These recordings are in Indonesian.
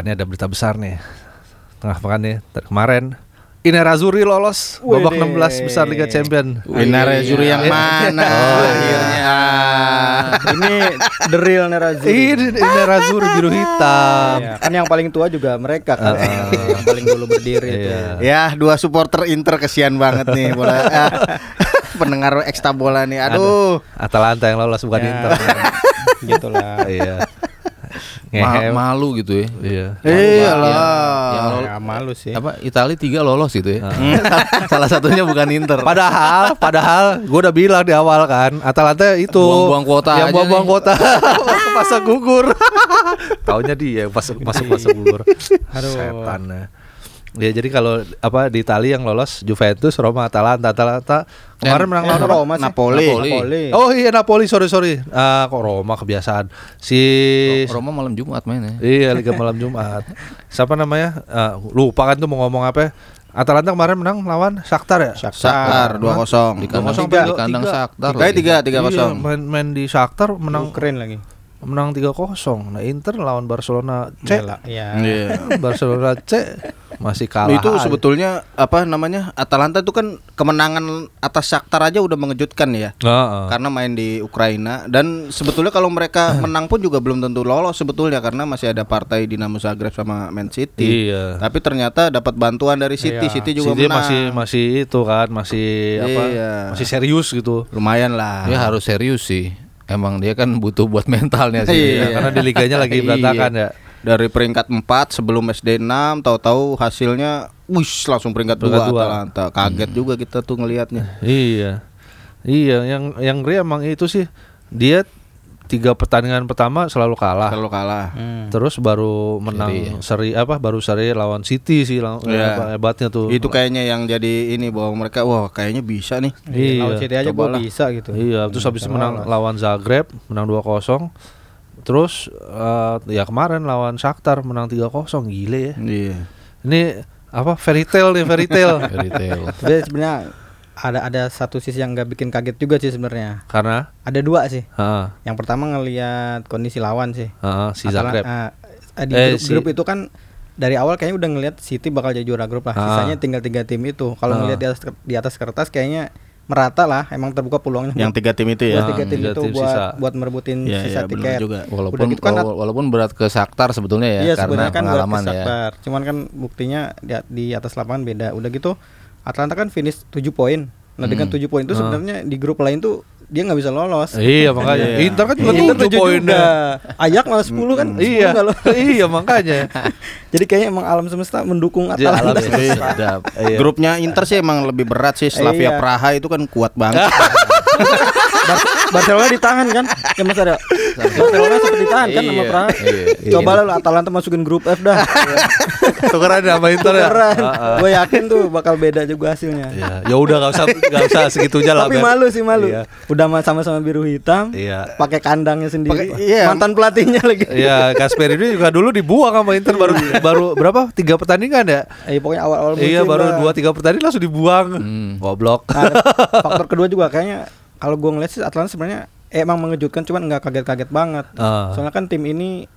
Wah, ini ada berita besar nih. Tengah pekan nih, ter- kemarin Inerazzurri lolos babak Wede. 16 besar Liga Champion. Winare Zuri yang mana? Oh, akhirnya. Ini the real Nerazzurri. Ini Inerazzurri biru hitam. Iya, kan yang paling tua juga mereka kan. yang paling dulu berdiri itu. Iya. Ya, dua supporter Inter kesian banget nih bola. ah, pendengar ekstra bola nih. Aduh. Atalanta yang lolos bukan Ya. Inter. Gitulah. Iya. Ma- Ngehem. malu gitu ya. Iya. Iya Yang- lah. yang lol- Ya, malu sih. apa Italia tiga lolos gitu ya. Salah satunya bukan Inter. Padahal, padahal gue udah bilang di awal kan, Atalanta itu Buang-buang kuota yang aja buang-buang kuota masa gugur. Taunya dia masuk masuk masuk gugur. Aduh. Setan. Ya. Jadi kalau apa di Italia yang lolos Juventus, Roma, Atalanta, Atalanta kemarin menang Eh, lawan apa? Roma sih. Napoli. Napoli. Oh iya Napoli, sorry sorry. Ah kok Roma kebiasaan. Si Roma malam Jumat main ya. Iya Liga malam Jumat. Siapa namanya? Ah, lupa kan tuh mau ngomong apa? Atalanta kemarin menang lawan Shakhtar ya? Shakhtar 2-0. Di kandang, 2-0 di kandang tiga. Shakhtar. Tiga, tiga, tiga Iya, kosong. main, main di Shakhtar menang Keren lagi. Menang 3-0. Nah, Inter lawan Barcelona C. Iya. Iya. Barcelona C masih Loh, kalah. itu aja. sebetulnya apa namanya Atalanta itu kan kemenangan atas Shakhtar aja udah mengejutkan ya Heeh. karena main di Ukraina dan sebetulnya kalau mereka menang pun juga belum tentu lolos sebetulnya karena masih ada partai Dinamo Zagreb sama Man City. Iya. Tapi ternyata dapat bantuan dari City, Iya. City juga City menang. masih masih itu kan, masih apa? Iya. Masih serius gitu. lumayan lah. Dia harus serius sih. Emang dia kan butuh buat mentalnya sih. Iya. Karena di liganya lagi berantakan ya. Dari peringkat 4 sebelum SD 6 tahu-tahu hasilnya wush langsung peringkat 2 Peringkat dua. Atalanta. Kaget juga kita tuh ngelihatnya. Iya. Iya, yang yang ngeri emang itu sih dia tiga pertandingan pertama selalu kalah. Kalau kalah. Hmm. Terus baru menang seri apa baru seri lawan City sih lang- Iya. apa, hebatnya tuh. Itu kayaknya yang jadi ini bahwa mereka wah kayaknya bisa nih. Iya. Lawan City aja cobalah. bisa gitu. Iya, terus habis itu menang lawan Zagreb, menang 2-0. Terus eh, ya kemarin lawan Shakhtar menang 3-0, gile ya. Iya. Ini apa fairy tale nih, fairy tale. Retail. Tapi sebenarnya ada ada satu sisi yang nggak bikin kaget juga sih sebenarnya. Karena Ada dua sih. heeh, Yang pertama ngelihat kondisi lawan sih. heeh, si Zagreb. ah, di Eh, grup, si- grup itu kan dari awal kayaknya udah ngelihat City bakal jadi juara grup lah. Ah. Sisanya tinggal tiga tim itu. Kalau ngelihat di atas di atas kertas kayaknya merata lah. Emang terbuka peluangnya. Yang tiga tim itu ya. buat tiga tim tiga itu tim buat sisa. buat merebutin Iya, sisa iya, benar tiket. juga. Walaupun Udah gitu kan wala- walaupun berat ke Shakhtar sebetulnya ya Iya karena sebenarnya kan berat pengalaman ke ya. Cuman kan buktinya di, di atas lapangan beda. Udah gitu Atlanta kan finish 7 poin. Nah dengan 7 poin itu sebenarnya di grup lain tuh dia nggak bisa lolos. Iya makanya Iya. Inter kan juga Inter tujuh poin juga. Ayak malah 10 kan. 10 Iya, lolos. iya makanya. Jadi kayaknya emang alam semesta mendukung Iya, alam Atalanta. semesta. Sedap. Iya. Grupnya Inter sih emang lebih berat sih. Slavia Iya. Praha itu kan kuat banget. Bar- Barcelona ditahan kan? Ya Mas ada. Barcelona sempat ditahan kan sama Iya. Praha. Iya. Coba lah Atalanta masukin grup F dah. Tukeran sama Inter ya. Keren. Ah, ah. Gue yakin tuh bakal beda juga hasilnya. Iya, ya udah nggak usah nggak usah segitunya lah. Tapi malu sih malu. Iya. Udah ma- sama-sama biru hitam. Iya. Pakai kandangnya sendiri. Iya. Mantan pelatihnya lagi. Iya, Gasper ini juga dulu dibuang sama Inter baru baru berapa? Tiga pertandingan ya? Eh pokoknya awal-awal musim. Iya, baru dua tiga pertandingan langsung dibuang. Hmm. Goblok. Nah, faktor kedua juga kayaknya kalau gue ngeliat sih Atlanta sebenarnya emang mengejutkan cuman nggak kaget-kaget banget. Ah. Soalnya kan tim ini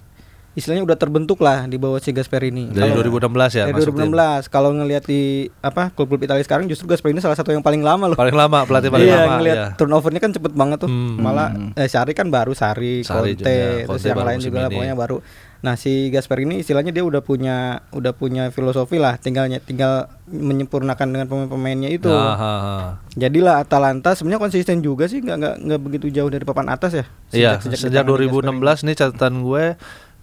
istilahnya udah terbentuk lah di bawah si Gasperini. Dari Kalau- 2016 ya dari masuk tim. 2016. Kalau ngelihat di apa klub-klub Italia sekarang justru Gasperini salah satu yang paling lama loh. Paling lama pelatih paling iya, lama. ngelihat iya. turnovernya kan cepet banget tuh. Hmm. Malah eh, Sari kan baru Sari, Sarri Conte, juga, terus Conte yang baru lain juga lah, pokoknya baru. Nah, si Gasperini istilahnya dia udah punya udah punya filosofi lah, tinggalnya tinggal menyempurnakan dengan pemain-pemainnya itu. Ah, ah, ah. Jadilah Atalanta sebenarnya konsisten juga sih, nggak nggak nggak begitu jauh dari papan atas ya. Iya, sejak, di tangan 2016 nih catatan gue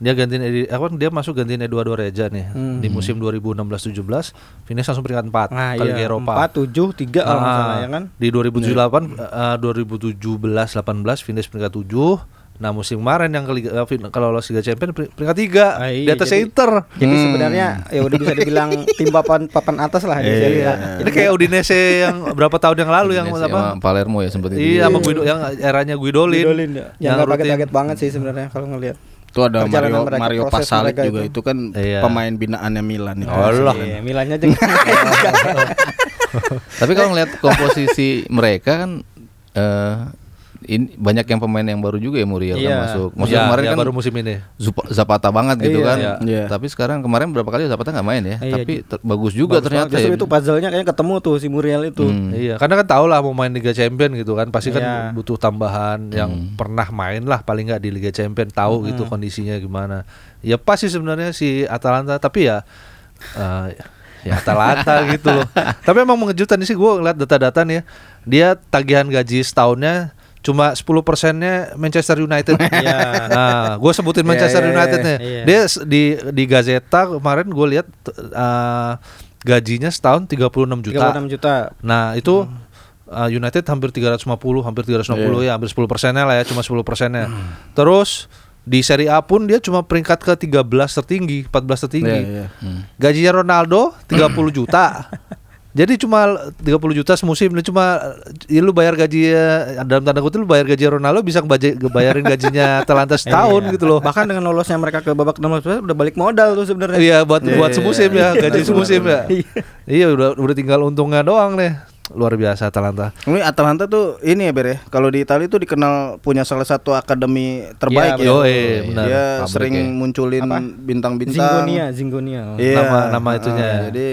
dia gantiin Edi, apa dia masuk gantiin Eduardo Reja nih Hmm. di musim 2016-17 finish langsung peringkat 4 Nah, kali iya, Eropa. 4 7 3 kalau Ah, salah ya kan. Di 2078 eh, 2017-18 finish peringkat 7. Nah, musim kemarin yang ke Liga- eh, kalau lolos Liga Champions peri- peringkat 3 Ah, di iya, atasnya jadi- Inter. Jadi sebenarnya ya udah bisa dibilang tim papan papan atas lah di Serie A. Ini kayak Udinese yang berapa tahun yang lalu yang apa? Palermo ya sempat itu. Iya, sama Guido yang eranya Guidolin. Guidolin ya. Yang nggak kaget-kaget banget sih sebenarnya kalau ngelihat. Itu ada Perjalanan Mario mereka, Mario mereka juga itu. itu, kan Iya. pemain binaannya Milan itu. Allah. Iya, Milannya aja. Tapi kalau ngeliat komposisi mereka kan eh ini banyak yang pemain yang baru juga ya Muriel kan Iya. masuk. Maksudnya Ya, kemarin ya, kan baru musim ini. Zapata banget gitu Iya, kan. iya. Iya. Tapi sekarang kemarin berapa kali Zapata nggak main ya. Iya, Tapi ter- bagus juga Bagus ternyata banget. Justru ya. itu puzzle-nya kayaknya ketemu tuh si Muriel itu. Hmm. Iya, karena kan tau lah mau main Liga Champion gitu kan, pasti kan Iya. butuh tambahan yang pernah main lah paling nggak di Liga Champion tahu gitu kondisinya gimana. Ya pas sih sebenarnya si Atalanta, tapi ya eh, ya Atalanta gitu loh. Tapi emang mengejutkan sih gue ngeliat data-data nih ya. Dia tagihan gaji setahunnya cuma 10 persennya Manchester United. Iya. Nah, gue sebutin Manchester Iya, iya, United iya. nih. Iya. Dia di di Gazeta kemarin gue lihat eh, gajinya setahun 36 juta. 36 juta. Nah itu uh, United hampir 350, hampir 360 ya, hampir 10 persennya lah ya, cuma 10 persennya. Terus di Serie A pun dia cuma peringkat ke 13 tertinggi, 14 tertinggi. Iya, iya. Hmm. Gajinya Ronaldo 30 juta. Jadi cuma 30 juta semusim, Ini cuma ya lu bayar gaji ya, dalam tanda kutip lu bayar gaji Ronaldo bisa ngebayarin gajinya Atalanta setahun Iya. gitu loh. Bahkan dengan lolosnya mereka ke babak 16 besar udah balik modal tuh sebenarnya. Iya buat Iya, buat iya, semusim iya. ya, gaji semusim ya. Iya. Iya udah udah tinggal untungnya doang nih. Luar biasa Atalanta. Ini Atalanta tuh ini ya Ber ya. Kalau di Italia tuh dikenal punya salah satu akademi terbaik Iya, ya. betul. Yoi, benar. Dia Pabrik sering ya. munculin bintang-bintang. Zingonia, Zingonia. Oh. Iya, Nama- nama itunya. jadi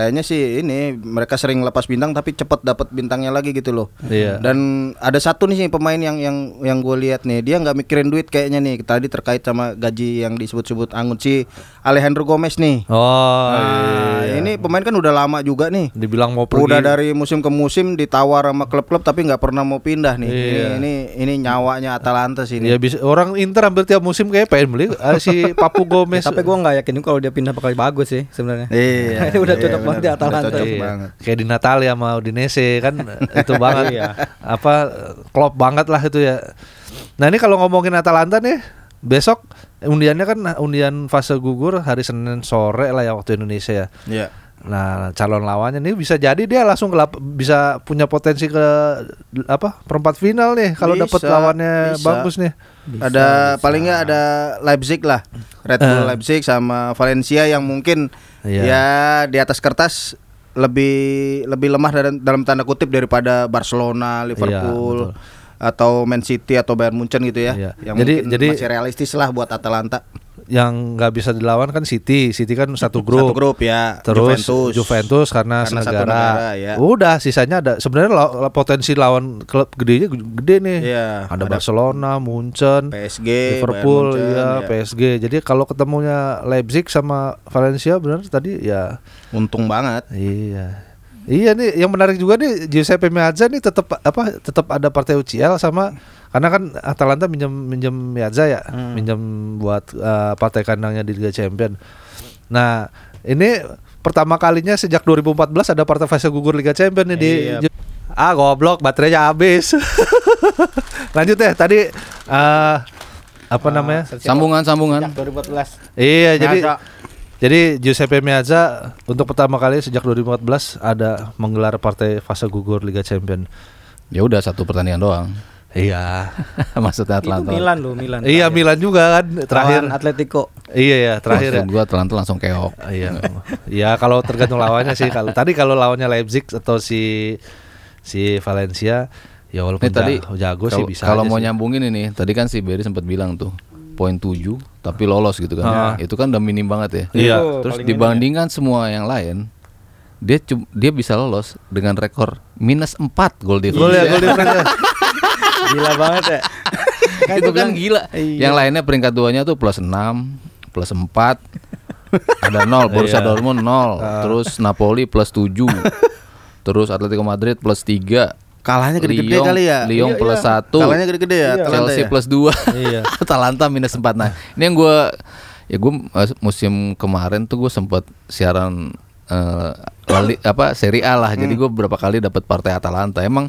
kayaknya sih ini mereka sering lepas bintang tapi cepet dapat bintangnya lagi gitu loh. Iya. Dan ada satu nih sih pemain yang yang yang gue lihat nih dia nggak mikirin duit kayaknya nih tadi terkait sama gaji yang disebut-sebut Angun si Alejandro Gomez nih. Oh, Nah, iya. ini pemain kan udah lama juga nih. dibilang mau pergi. Udah dari musim ke musim ditawar sama klub-klub tapi nggak pernah mau pindah nih. Iya. Ini ini ini nyawanya Atalanta sih Ya ini. bisa orang Inter hampir tiap musim kayak pengen beli ah, si Papu Gomez. Tapi gua nggak yakin kalau dia pindah bakal bagus sih sebenarnya. Iya. Udah iya, cocok benar. Banget di Atalanta. Iya. banget. Kayak di Natalia sama Udinese kan itu banget. Iya. Apa klop banget lah itu ya. Nah, ini kalau ngomongin Atalanta nih, besok undiannya kan undian fase gugur hari Senin sore lah ya waktu Indonesia ya. Iya. Nah, calon lawannya nih bisa jadi dia langsung ke lap- bisa punya potensi ke apa? perempat final nih kalau dapat Bisa, lawannya bisa. bagus nih. ada paling nggak ada Leipzig lah, Red Bull Eh. Leipzig sama Valencia yang mungkin Iya. ya di atas kertas lebih lebih lemah dalam, dalam tanda kutip daripada Barcelona, Liverpool betul. atau Man City atau Bayern Munchen gitu ya. Iya. Yang Jadi- mungkin jadi- masih realistis lah buat Atalanta. Yang nggak bisa dilawan kan City. City kan satu grup. Satu grup ya. Terus Juventus. Juventus, karena, Karena senegara. negara, ya. Udah sisanya ada sebenarnya la- potensi lawan klub gedenya gede nih. Iya, Ada, ada Barcelona, Munchen, PSG, Liverpool, Munchen, ya, ya. PSG. Jadi kalau ketemunya Leipzig sama Valencia benar tadi ya Untung banget. iya. Iya nih yang menarik juga nih Giuseppe Meazza nih tetap apa tetap ada partai UCL sama karena kan Atalanta minjem minjem Meazza ya, minjem buat eh, partai kandangnya di Liga Champion. Nah, ini pertama kalinya sejak 2014 ada partai fase gugur Liga Champion nih di Iya. Ah, goblok baterainya habis. Lanjut deh tadi eh apa namanya? Sambungan sambungan. Sejak 2014. Iya, Meazza. jadi Giuseppe Meazza untuk pertama kali sejak 2014 ada menggelar partai fase gugur Liga Champion. Ya udah satu pertandingan doang. Iya. Maksudnya Itu Atlanta. Milan loh, Milan. iya Milan juga kan terakhir. Lawan Atletico. Iya ya, terakhir ya. Gua Atlanta langsung keok. Iya. Iya, kalau tergantung lawannya sih. Kalau tadi kalau lawannya Leipzig atau si si Valencia ya walaupun Ini tadi jago, jago sih kalau- bisa Kalau mau sih. nyambungin ini, tadi kan si Berry sempat bilang tuh poin 7 tapi lolos gitu kan. Ah. Itu kan udah minim banget ya. Iya. Terus paling dibandingkan semua yang lain, dia dia bisa lolos dengan rekor minus 4 gol difference. Gol ya, gol difference-nya. Gila banget ya. itu kan gila. Iya. Yang lainnya peringkat duanya tuh plus 6, plus 4. ada 0, Borussia Iya. Dortmund 0, terus Napoli plus 7. terus Atletico Madrid plus 3. Kalahnya gede-gede kali ya. Lyon Iya, plus iya. 1. Kalahnya gede-gede ya Atalanta Chelsea ya. plus 2 Iya. Atalanta minus 4 Nah ini yang gue Ya gue musim kemarin tuh gue sempet siaran eh, lali, apa seri A lah Jadi gue beberapa kali dapat partai Atalanta Emang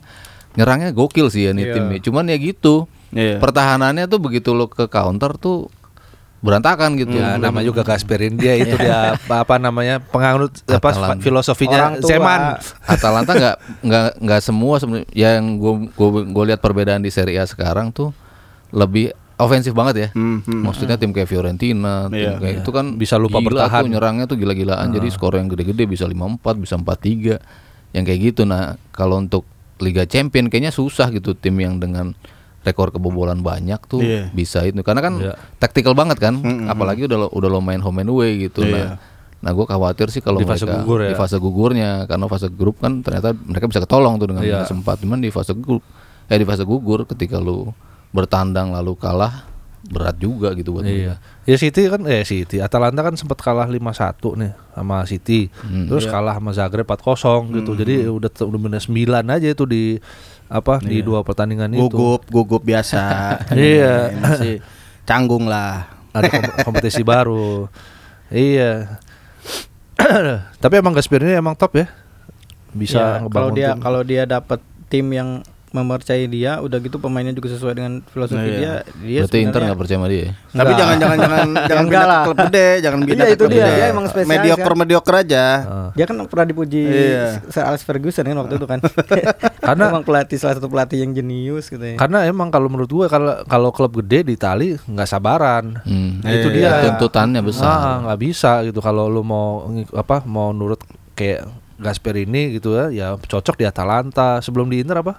nyerangnya gokil sih ya nih Iya. timnya Cuman ya gitu Iya. Pertahanannya tuh begitu lo ke counter tuh berantakan gitu Ya, nama juga Gasperin dia itu dia apa, apa namanya penganut apa Atalanta. filosofinya. Zeman. Atalanta nggak nggak nggak semua sebenarnya yang gue gue lihat perbedaan di Serie A sekarang tuh lebih ofensif banget ya. Hmm, hmm. Maksudnya tim kayak Fiorentina, tim Iya, kayak itu kan Bisa lupa gila bertahan. tuh nyerangnya tuh gila-gilaan. Jadi skor yang gede-gede bisa 5-4, bisa 4-3. Yang kayak gitu. Nah, kalau untuk Liga Champion kayaknya susah gitu tim yang dengan rekor kebobolan banyak tuh Iya. bisa itu karena kan Iya. taktikal banget kan apalagi udah lo, udah lo main home and away gitu Iya. nah nah gue khawatir sih kalau Di fase mereka gugur ya. di fase gugurnya karena fase grup kan ternyata mereka bisa ketolong tuh dengan Iya. sempat cuman di fase grup eh di fase gugur ketika lu bertandang lalu kalah berat juga gitu buat Iya. Ya City kan eh City Atalanta kan sempat kalah 5-1 nih sama City. Hmm, Terus iya. kalah sama Zagreb 4-0 gitu. Jadi udah udah minus 9 aja itu di apa di dua pertandingan itu. Gugup, gugup biasa. Iya. Ini Masih canggung lah. Ada kom- kompetisi baru. Iya. Tapi emang Gasperini emang top ya. Bisa Ya, kalau dia tim. kalau dia dapat tim yang mempercayai dia, udah gitu pemainnya juga sesuai dengan filosofi Nah, iya. dia. Dia berarti Inter nggak percaya sama dia ya? Tapi jangan jangan jangan jangan Enggak pindah ke lah. klub gede, jangan pindah Iya, ke itu klub dia. gede. Dia emang spesialis mediocre kan. mediocre aja. Ah. Dia kan pernah dipuji Iya. Sir Alex Ferguson kan waktu itu kan. Karena- emang pelatih salah satu pelatih yang jenius gitu ya. Karena emang kalau menurut gue kalau kalau klub gede di Itali nggak sabaran. Hmm. Nah, itu Iya. dia. tuntutannya besar Ah, nggak bisa gitu kalau lu mau apa mau nurut kayak Gasperini gitu ya, ya cocok di Atalanta sebelum di Inter apa?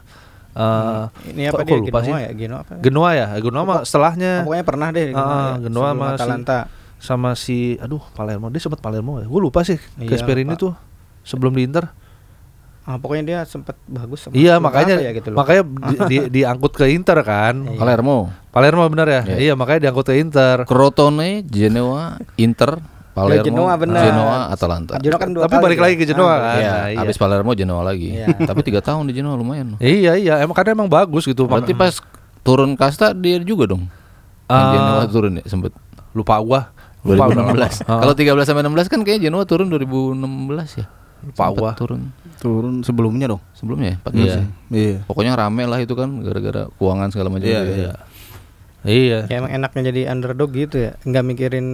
Eh, Ini apa dia Genoa sih? ya? Genoa apa? Genoa ya, Genoa mah setelahnya Pokoknya pernah deh Ah, ya, Genoa sama si- Atalanta. sama si aduh Palermo dia sempat Palermo ya. Gue lupa sih Iya, Gasperini lupa. tuh sebelum di Inter. Ah, pokoknya dia sempat bagus sama Iya makanya ya gitu loh. makanya di, di- diangkut ke Inter kan. Iya. Palermo Palermo benar ya? Iya. Iya makanya diangkut ke Inter. Crotone Genoa Inter Palermo Genoa benar. Genoa Atalanta Genoa kan dua Tapi kali balik ya. lagi ke Genoa Ah, kan. Iya, iya. habis Palermo Genoa lagi. Iya. Tapi tiga tahun di Genoa lumayan. Iya iya emang karena emang bagus gitu. Berarti pas turun kasta dia juga dong. Yang Ah. Genoa turun ya sempet lupa gua. Lupa udah lama. 2016. Ah, Kalau 13 sampai 16 kan kayaknya Genoa turun 2016 ya. Gua. turun Turun sebelumnya dong. sebelumnya ya 14 Iya. ya. Iya. Pokoknya rame lah itu kan gara-gara keuangan segala macam. Iya, itu. iya. Iya. Kayak emang enaknya jadi underdog gitu ya. Enggak mikirin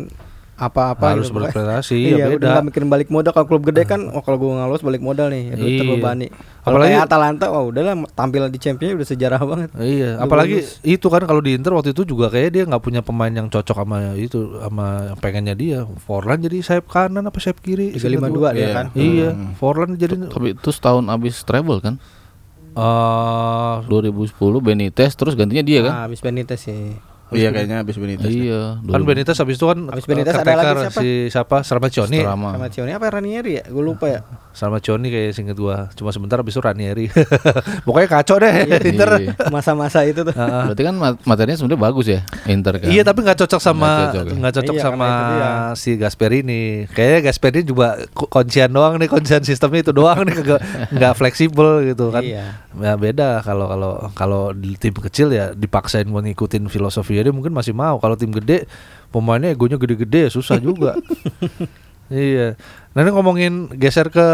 apa-apa Harus gitu. berprestasi, Iya, ya udah beda. nggak mikirin balik modal kalau klub gede kan oh kalau gua ngalos balik modal nih aduh Iya. terbebani. Apalagi- kayak Atalanta oh udahlah tampil di Champions udah sejarah banget. Iya, Udah apalagi bagus. itu kan kalau di Inter waktu itu juga kayak dia nggak punya pemain yang cocok sama itu sama yang pengennya dia. Forlan jadi sayap kanan apa sayap kiri? 352 dia Iya. kan. Iya, Forlan jadi Tapi itu setahun abis travel kan. eh 2010 Benitez terus gantinya dia kan. Ah, habis Benitez sih. Iya kayaknya habis Benitez. Iya, kan 2000. Benitez habis itu kan Habis Benitez eh, ada lagi siapa? si siapa? Stramaccioni. Strama. Sama Cioni apa Ranieri ya? Gue lupa ya. Stramaccioni kayak singkat gua. Cuma sebentar habis itu Ranieri. Pokoknya kacau deh Inter. Iya. Masa-masa itu tuh. Berarti kan mat- materinya sebenarnya bagus ya Inter kan. Iya tapi nggak cocok sama Nggak cocok ya? cocok Iya, sama si Gasperini. Kayaknya Gasperini juga ku- kuncian doang nih kuncian sistemnya itu doang nih nggak fleksibel gitu kan. Iya. Ya beda kalau kalau kalau di tim kecil ya dipaksain mau ngikutin filosofi dia mungkin masih mau. Kalau tim gede pemainnya egonya gede-gede ya susah juga. Iya. Nah ini ngomongin geser ke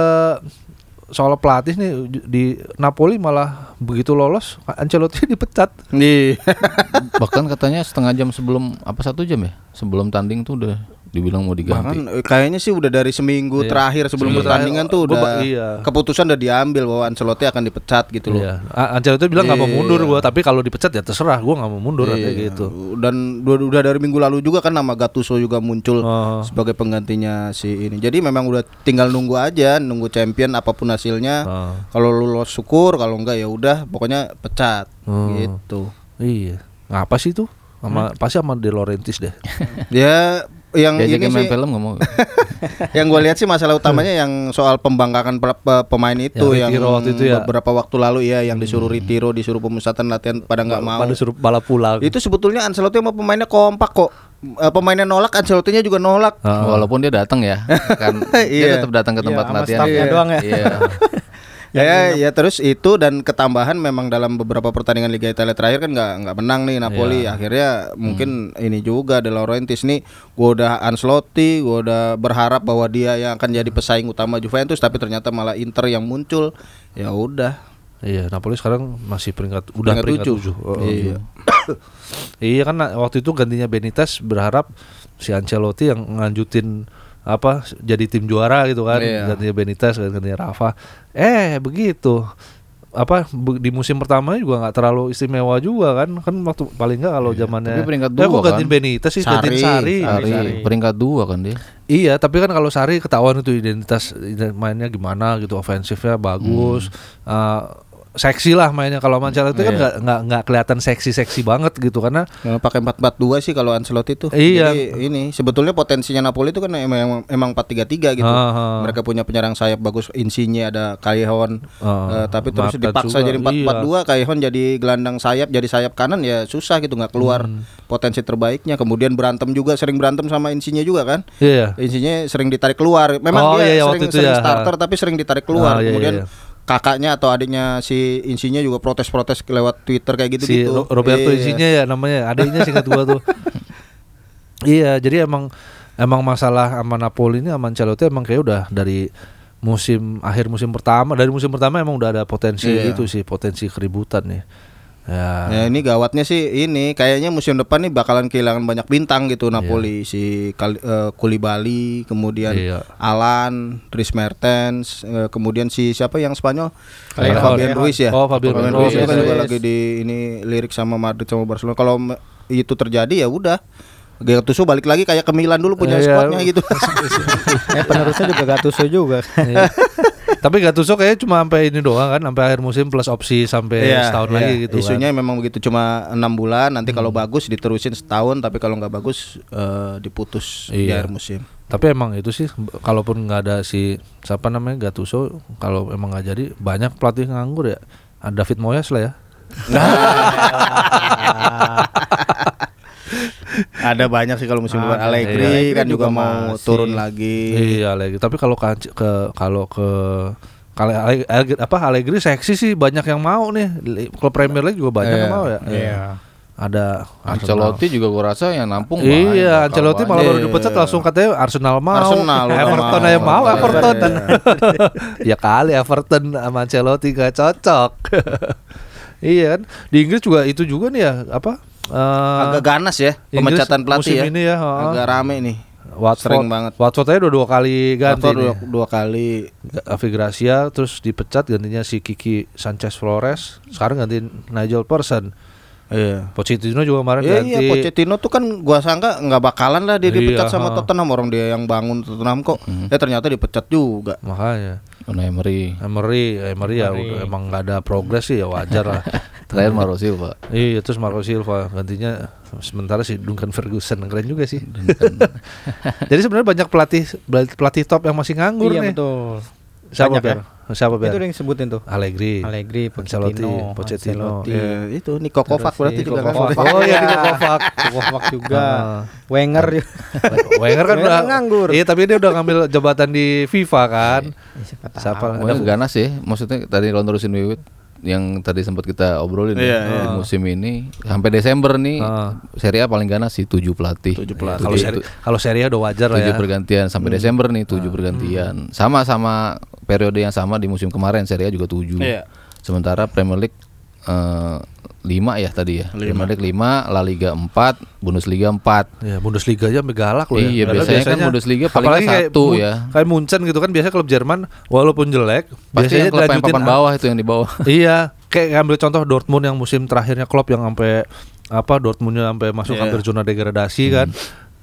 soal pelatih nih di Napoli malah begitu lolos Ancelotti dipecat. Iya. Bahkan katanya setengah jam sebelum apa satu jam ya? Sebelum tanding tuh udah dibilang mau diganti. Bahkan eh, kayaknya sih udah dari seminggu Iya. terakhir sebelum Seminggu pertandingan tuh udah iya. keputusan udah diambil bahwa Ancelotti akan dipecat gitu loh. Iya. Ancelotti bilang nggak mau Iya. mundur gua, tapi kalau dipecat ya terserah, gua nggak mau mundur Iya. gitu. Dan udah, dari minggu lalu juga kan nama Gattuso juga muncul Oh. sebagai penggantinya si ini. Jadi memang udah tinggal nunggu aja, nunggu champion apa pun hasilnya. Oh. Kalau lulus syukur, kalau enggak ya udah pokoknya pecat Oh. gitu. Iya. Ngapa sih tuh? Sama pasti sama De Laurentiis deh. ya yang ini Diajakin main sih film mau. yang gue lihat sih masalah utamanya yang soal pembangkakan pe- pe- pemain itu Yang yang, waktu itu ya. beberapa waktu lalu ya yang disuruh retiro, disuruh pemusatan latihan pada nggak mau. Pada suruh balap pulang. Itu sebetulnya Ancelotti sama pemainnya kompak kok. Eh, pemainnya nolak, Ancelotti-nya juga nolak. Ah. Walaupun dia datang ya, kan Iya. dia tetap datang ke Iya, tempat sama latihan. staffnya doang ya. Iya. Ya, ya terus itu dan ketambahan memang dalam beberapa pertandingan Liga Italia terakhir kan nggak nggak menang nih Napoli. Iya. Akhirnya mungkin ini juga De Laurentiis nih, gua udah Ancelotti, gua udah berharap bahwa dia yang akan jadi pesaing utama Juventus, tapi ternyata malah Inter yang muncul. Ya udah. Iya, Napoli sekarang masih peringkat udah Peringkat peringkat, tujuh. tujuh. Oh, Iya. iya kan nah, waktu itu gantinya Benitez berharap si Ancelotti yang nganjutin apa jadi tim juara gitu kan Iya. gantinya Benitez gantinya Rafa eh begitu apa di musim pertama juga nggak terlalu istimewa juga kan kan waktu paling nggak kalau zamannya Tapi peringkat Eh, dua gantiin kan? Benitez sih gantiin Sari, Sari, Sari, Sari. peringkat dua kan dia. Iya, tapi kan kalau Sari ketahuan itu identitas ident- mainnya gimana gitu, ofensifnya bagus. Hmm. Eh, seksi lah mainnya kalau Ancelotti kan Iya. nggak nggak nggak kelihatan seksi-seksi banget gitu karena Kalau pakai 4-4-2 sih kalau Ancelotti itu. Iya. Jadi ini sebetulnya potensinya Napoli itu kan emang emang 4-3-3 gitu. Ah, ah. Mereka punya penyerang sayap bagus, Insigne ada Callejon. Ah, Eh, tapi terus dipaksa juga, jadi 4-4-2, Callejon jadi gelandang sayap, jadi sayap kanan ya susah gitu nggak keluar Hmm. potensi terbaiknya. Kemudian berantem juga sering berantem sama Insigne juga kan. iya Insigne sering ditarik keluar. Oh, Memang iya, dia iya, sering, waktu itu sering ya. starter tapi sering ditarik keluar. Ah, iya, Kemudian iya. Kakaknya atau adiknya si Insigne juga protes-protes lewat Twitter kayak gitu si gitu. Ro- Roberto isinya ya namanya adanya singkat gua tuh iya jadi emang emang masalah sama Napoli ini sama Ancelotti emang kayak udah dari musim akhir musim pertama dari musim pertama emang udah ada potensi Iya. itu sih potensi keributan nih ya Ya ini gawatnya sih ini kayaknya musim depan nih bakalan kehilangan banyak bintang gitu Napoli si Kali, eh, Koulibaly, kemudian Iya. Alan, Dries Mertens, eh, kemudian si siapa yang Spanyol? Callejon. Fabian Ruiz ya. Oh, Fabian Ruiz Ruiz. itu kan Iya, juga iya. lagi di ini lirik sama Madrid sama Barcelona. Kalau itu terjadi ya udah Gattuso balik lagi kayak ke Milan dulu punya Iya, squadnya gitu. ya penerusnya juga Gattuso juga. Iya. tapi Gattuso kayaknya cuma sampai ini doang kan sampai akhir musim plus opsi sampai Iya, setahun iya. lagi gitu Isunya kan memang begitu cuma enam bulan. Nanti kalau bagus diterusin setahun, tapi kalau nggak bagus eh, diputus di Iya. akhir musim. tapi emang itu sih kalaupun nggak ada si siapa namanya Gattuso kalau emang nggak jadi banyak pelatih nganggur ya ada David Moyes lah ya Ada banyak sih kalau musim depan Ada, Allegri iya. Allegri kan juga juga mau masih. turun lagi. Iya lagi. Tapi kalau ke, ke kalau ke kalau Ale- apa Allegri seksi sih banyak yang mau nih. Kalau Premier League juga banyak yang Iya. mau ya. Iya. Ada Ancelotti juga gue rasa yang nampung Arsenal. banyak, Iya, bakal Ancelotti malah baru dipecat langsung katanya Arsenal mau. Arsenal Everton mau. aja mau Iya. Everton. ya kali Everton sama Ancelotti gak cocok. iya kan. Di Inggris juga itu juga nih ya apa? Eh, Agak ganas ya Inggris pemecatan pelatih musim ya. ini ya, ha. Agak rame nih. Watford, Sering banget. Watford aja udah dua kali ganti Watford dua, dua kali. Avi Gracia terus dipecat gantinya si Kiki Sanchez Flores sekarang ganti Nigel Pearson Iya. Pochettino juga kemarin Iya ganti iya Pochettino tuh kan gua sangka nggak bakalan lah dia Iya, dipecat sama ha. Tottenham orang dia yang bangun Tottenham kok. Eh ternyata dipecat juga. makanya Unai Emery. Emery Emery ya udah, emang nggak ada progres sih ya wajar lah Terakhir Mauro Silva. iya terus Marco Silva gantinya sementara si Duncan Ferguson keren juga sih jadi sebenarnya banyak pelatih pelatih top yang masih nganggur Iya nih betul. siapa Banyak Ber? siapa Ber? Itu yang sebutin tuh. Allegri Allegri, Ancelotti Pochettino, Pochettino Ancelotti. Ya, itu Niko Kovac berarti si juga Niko kan. Kovac. oh iya Niko Kovac Kovac juga. Ah. Wenger juga. Wenger kan Wenger udah nganggur. Iya, tapi dia udah ngambil jabatan di FIFA kan. Ya, siapa. Siapa? Ganas sih. Maksudnya tadi lawan terusin Wiwit yang tadi sempat kita obrolin ya, Iya, di iya. musim ini sampai Desember nih Ah. Serie A paling ganas sih tujuh pelatih. Tujuh pelatih. Kalau seri kalau Serie A udah wajar lah tujuh ya. pergantian sampai Desember nih tujuh pergantian. Sama sama periode yang sama di musim kemarin Serie A juga tujuh. Iya. Sementara Premier League eh, lima ya tadi ya. Premier League lima, La Liga empat, Bundesliga empat. Ya, Bundesliga aja sampai galak loh ya. Iya, Padahal biasanya kan Bundesliga paling apalagi kayak satu Mu- ya. Kayak Munchen gitu kan biasanya klub Jerman walaupun jelek Pasti yang klub yang dilanjutin papan bawah itu yang di bawah. iya, kayak ambil contoh Dortmund yang musim terakhirnya Klopp yang sampai apa Dortmundnya sampai masuk Iya. hampir zona degradasi kan.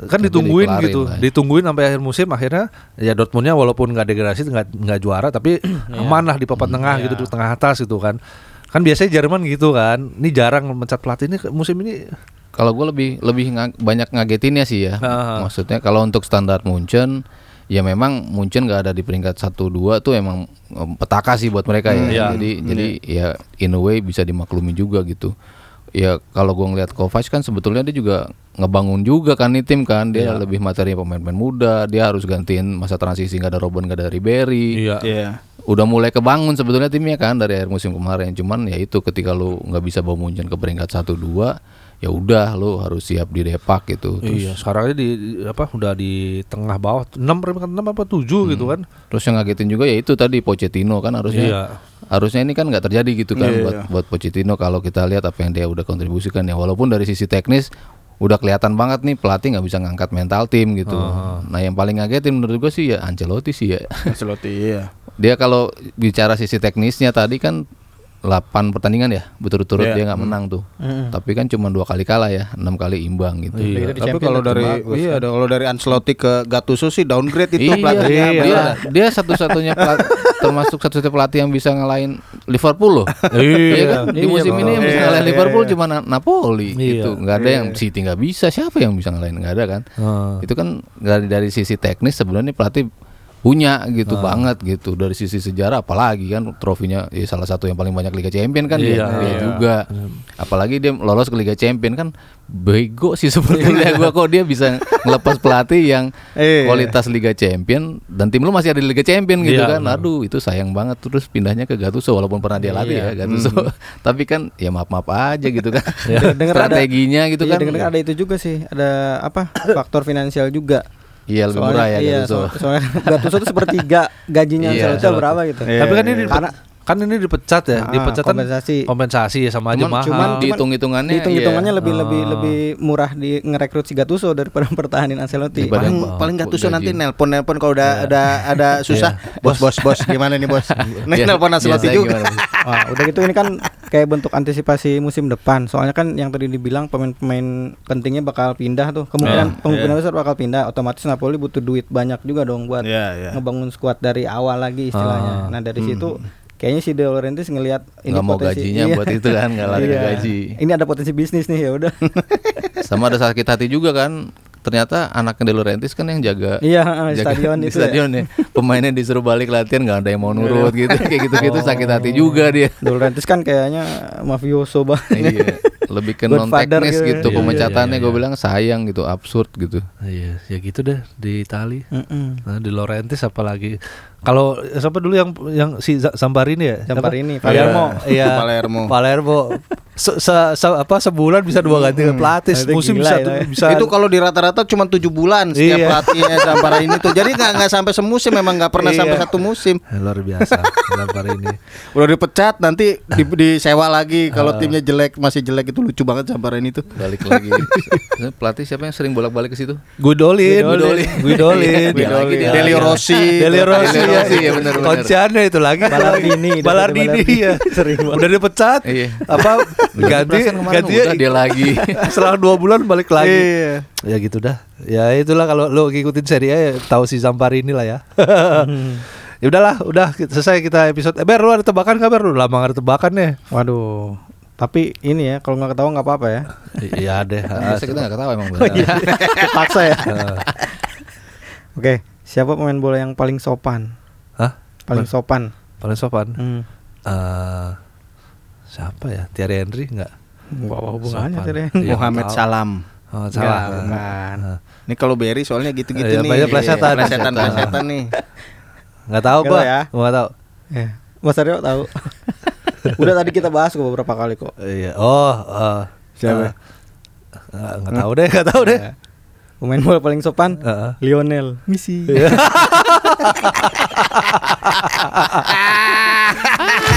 Kan Tapi ditungguin gitu, lah ya. ditungguin sampai akhir musim akhirnya ya Dortmundnya walaupun nggak degradasi nggak nggak juara tapi aman lah di papan tengah gitu di tengah atas gitu kan. Kan biasanya Jerman gitu kan. Ini jarang mencat pelatih ini musim ini Kalau gue lebih lebih nga- banyak ngagetinnya sih ya. Ah. Maksudnya kalau untuk standar Munchen ya memang Munchen gak ada di peringkat 1 2 tuh emang em, petaka sih buat mereka ya. iya. Jadi jadi ya in a way bisa dimaklumi juga gitu. Ya kalau gua ngeliat Kovac kan sebetulnya dia juga ngebangun juga kan nih tim kan dia lebih materi pemain-pemain muda dia harus gantiin masa transisi nggak ada Robben nggak ada Ribery iya. Iya. Udah mulai kebangun sebetulnya timnya kan dari akhir musim kemarin cuman ya itu ketika lu nggak bisa bawa Munchen ke peringkat satu dua ya udah lu harus siap di depak gitu terus Iya, sekarang aja di apa udah di tengah bawah 6 peringkat 6 apa 7 gitu kan. terus yang ngagetin juga ya itu tadi Pochettino kan harusnya Iya. harusnya ini kan nggak terjadi gitu kan Iya, buat iya. buat Pochettino kalau kita lihat apa yang dia udah kontribusikan ya walaupun dari sisi teknis udah kelihatan banget nih pelatih nggak bisa ngangkat mental tim gitu nah yang paling ngagetin menurut gue sih ya Ancelotti sih ya Ancelotti iya. Dia kalau bicara sisi teknisnya tadi kan 8 pertandingan ya berturut-turut Iya. dia nggak menang tuh tapi kan cuma dua kali kalah ya enam kali imbang gitu Iya. Tapi kalau dari bagus, iya kalau dari Ancelotti ke Gattuso sih downgrade itu Iya, pelatihnya. dia, dia satu-satunya termasuk satu-satunya pelatih yang bisa ngalahin Liverpool loh. Iya. kan? Di Iya, musim ini yang bisa iya, ngalahin iya, Liverpool iya. cuma Na- Napoli Iya. gitu. Nggak ada yang City nggak bisa. Siapa yang bisa ngalahin? Nggak ada kan? Ah. Itu kan dari dari sisi teknis sebenarnya pelatih punya gitu banget gitu. Dari sisi sejarah apalagi kan trofinya ya salah satu yang paling banyak Liga Champion kan dia, Iya. dia Iya. juga. Apalagi dia lolos ke Liga Champion kan bego sih sebetulnya gua. Kok dia bisa ngelepas pelatih yang Iya. kualitas Liga Champion dan tim lu masih ada di Liga Champion gitu Iya, kan. aduh itu sayang banget. Terus pindahnya ke Gattuso walaupun pernah dia latih ya Gattuso. Tapi kan ya maaf maaf aja gitu kan. Dengar ada- strateginya gitu iya, kan. dengar ada itu juga sih, ada apa? faktor finansial juga. Iya lebih murah ya iya, Gattuso so- soalnya Gattuso itu sepertiga gajinya Iya, Ancelotti berapa gitu. Iya, Tapi kan ini Karena kan ini dipecat ya, Ah, dipecat kompensasi. kompensasi ya sama aja Cuman- mahal. cuman dihitung-hitungannya hitung-hitungannya iya. lebih lebih Ah. lebih murah di ngerekrut si Gattuso daripada pertahanin Ancelotti. Paling Bang, paling Gattuso gaji. nanti nelpon nelpon kalau udah ada ada susah bos bos bos gimana nih bos nih Iya, nelpon Ancelotti juga gimana? Wah, udah gitu ini kan kayak bentuk antisipasi musim depan. Soalnya kan yang tadi dibilang pemain-pemain pentingnya bakal pindah tuh. Kemungkinan Iya, kemungkinan iya. besar bakal pindah. Otomatis Napoli butuh duit banyak juga dong buat Iya, iya. ngebangun skuad dari awal lagi istilahnya. Ah. Nah, dari situ kayaknya si De Laurentiis ngelihat ini nggak mau potensi gajinya iya. buat itu kan nggak lari Iya. gaji Ini ada potensi bisnis nih ya udah. sama ada sakit hati juga kan ternyata anaknya De Laurentiis kan yang jaga Iya, jaga stadion di itu ya. stadion ya. pemainnya disuruh balik latihan nggak ada yang mau nurut gitu kayak gitu gitu sakit hati juga dia De Laurentiis kan kayaknya mafioso banget. iya lebih ke non teknis gitu. gitu Iya, pemecatannya iya, iya, gue iya. bilang sayang gitu absurd gitu Iya, ya gitu deh di Itali. Mm-mm. Nah, di Laurentiis apalagi. Kalau siapa dulu yang yang si Zambarini ya? Zambarini, Apa? Palermo. Iya. Palermo. Palermo. Se, se- se- apa sebulan bisa dua ganti pelatih, Itu musim gila bisa itu ya. bisa itu kalau di rata-rata cuma tujuh bulan setiap Iya. pelatihnya Zampara ini tuh jadi nggak nggak sampai semusim memang nggak pernah Iya. sampai satu musim luar biasa Zambarini. udah dipecat nanti di, disewa lagi kalau timnya jelek masih jelek itu lucu banget Zampara ini tuh balik lagi pelatih siapa yang sering bolak-balik ke situ Guidolin, Guidolin. Guidolin, Dia lagi, dia Delio. Rossi Delio Rossi, Delio Rossi, ya, ya benar-benar. Konciannya itu lagi Balardini, Balardini, ya. Sering banget. Udah dipecat. Iya. Apa ganti kemarin ganti udah dia lagi setelah dua bulan balik lagi. Iya. Ya gitu dah. Ya itulah kalau lo ngikutin Serie A ya, tahu si Zamparini lah ya. ya udahlah, udah selesai kita episode. Eh, Ber, lu ada tebakan Ber? Lu lama nggak ada tebakan ya? Waduh. Tapi ini ya kalau nggak ketawa nggak apa-apa ya. Iya deh. biasa kita nggak ketawa emang Oh, iya. Paksa ya. Eh, Oke, siapa pemain bola yang paling sopan? Hah? Paling sopan. Paling sopan. Hmm. Eh, siapa ya? Thierry Henry nggak? Gak apa hubungannya deh. Iya, Muhammad tahu. Salam Oh, salah. bukan. Eh, ini kalau Berry soalnya gitu-gitu Iya, nih banyak plesetan. plesetan plesetan nih Nggak tahu tahu ya. Gua nggak tahu. Ya. Mas Aryo tahu. Udah tadi kita bahas kok beberapa kali kok. Iya. Oh, eh, Siapa? eh, nggak nggak tahu deh, nggak tahu deh pemain bola paling sopan uh. Lionel Messi iya.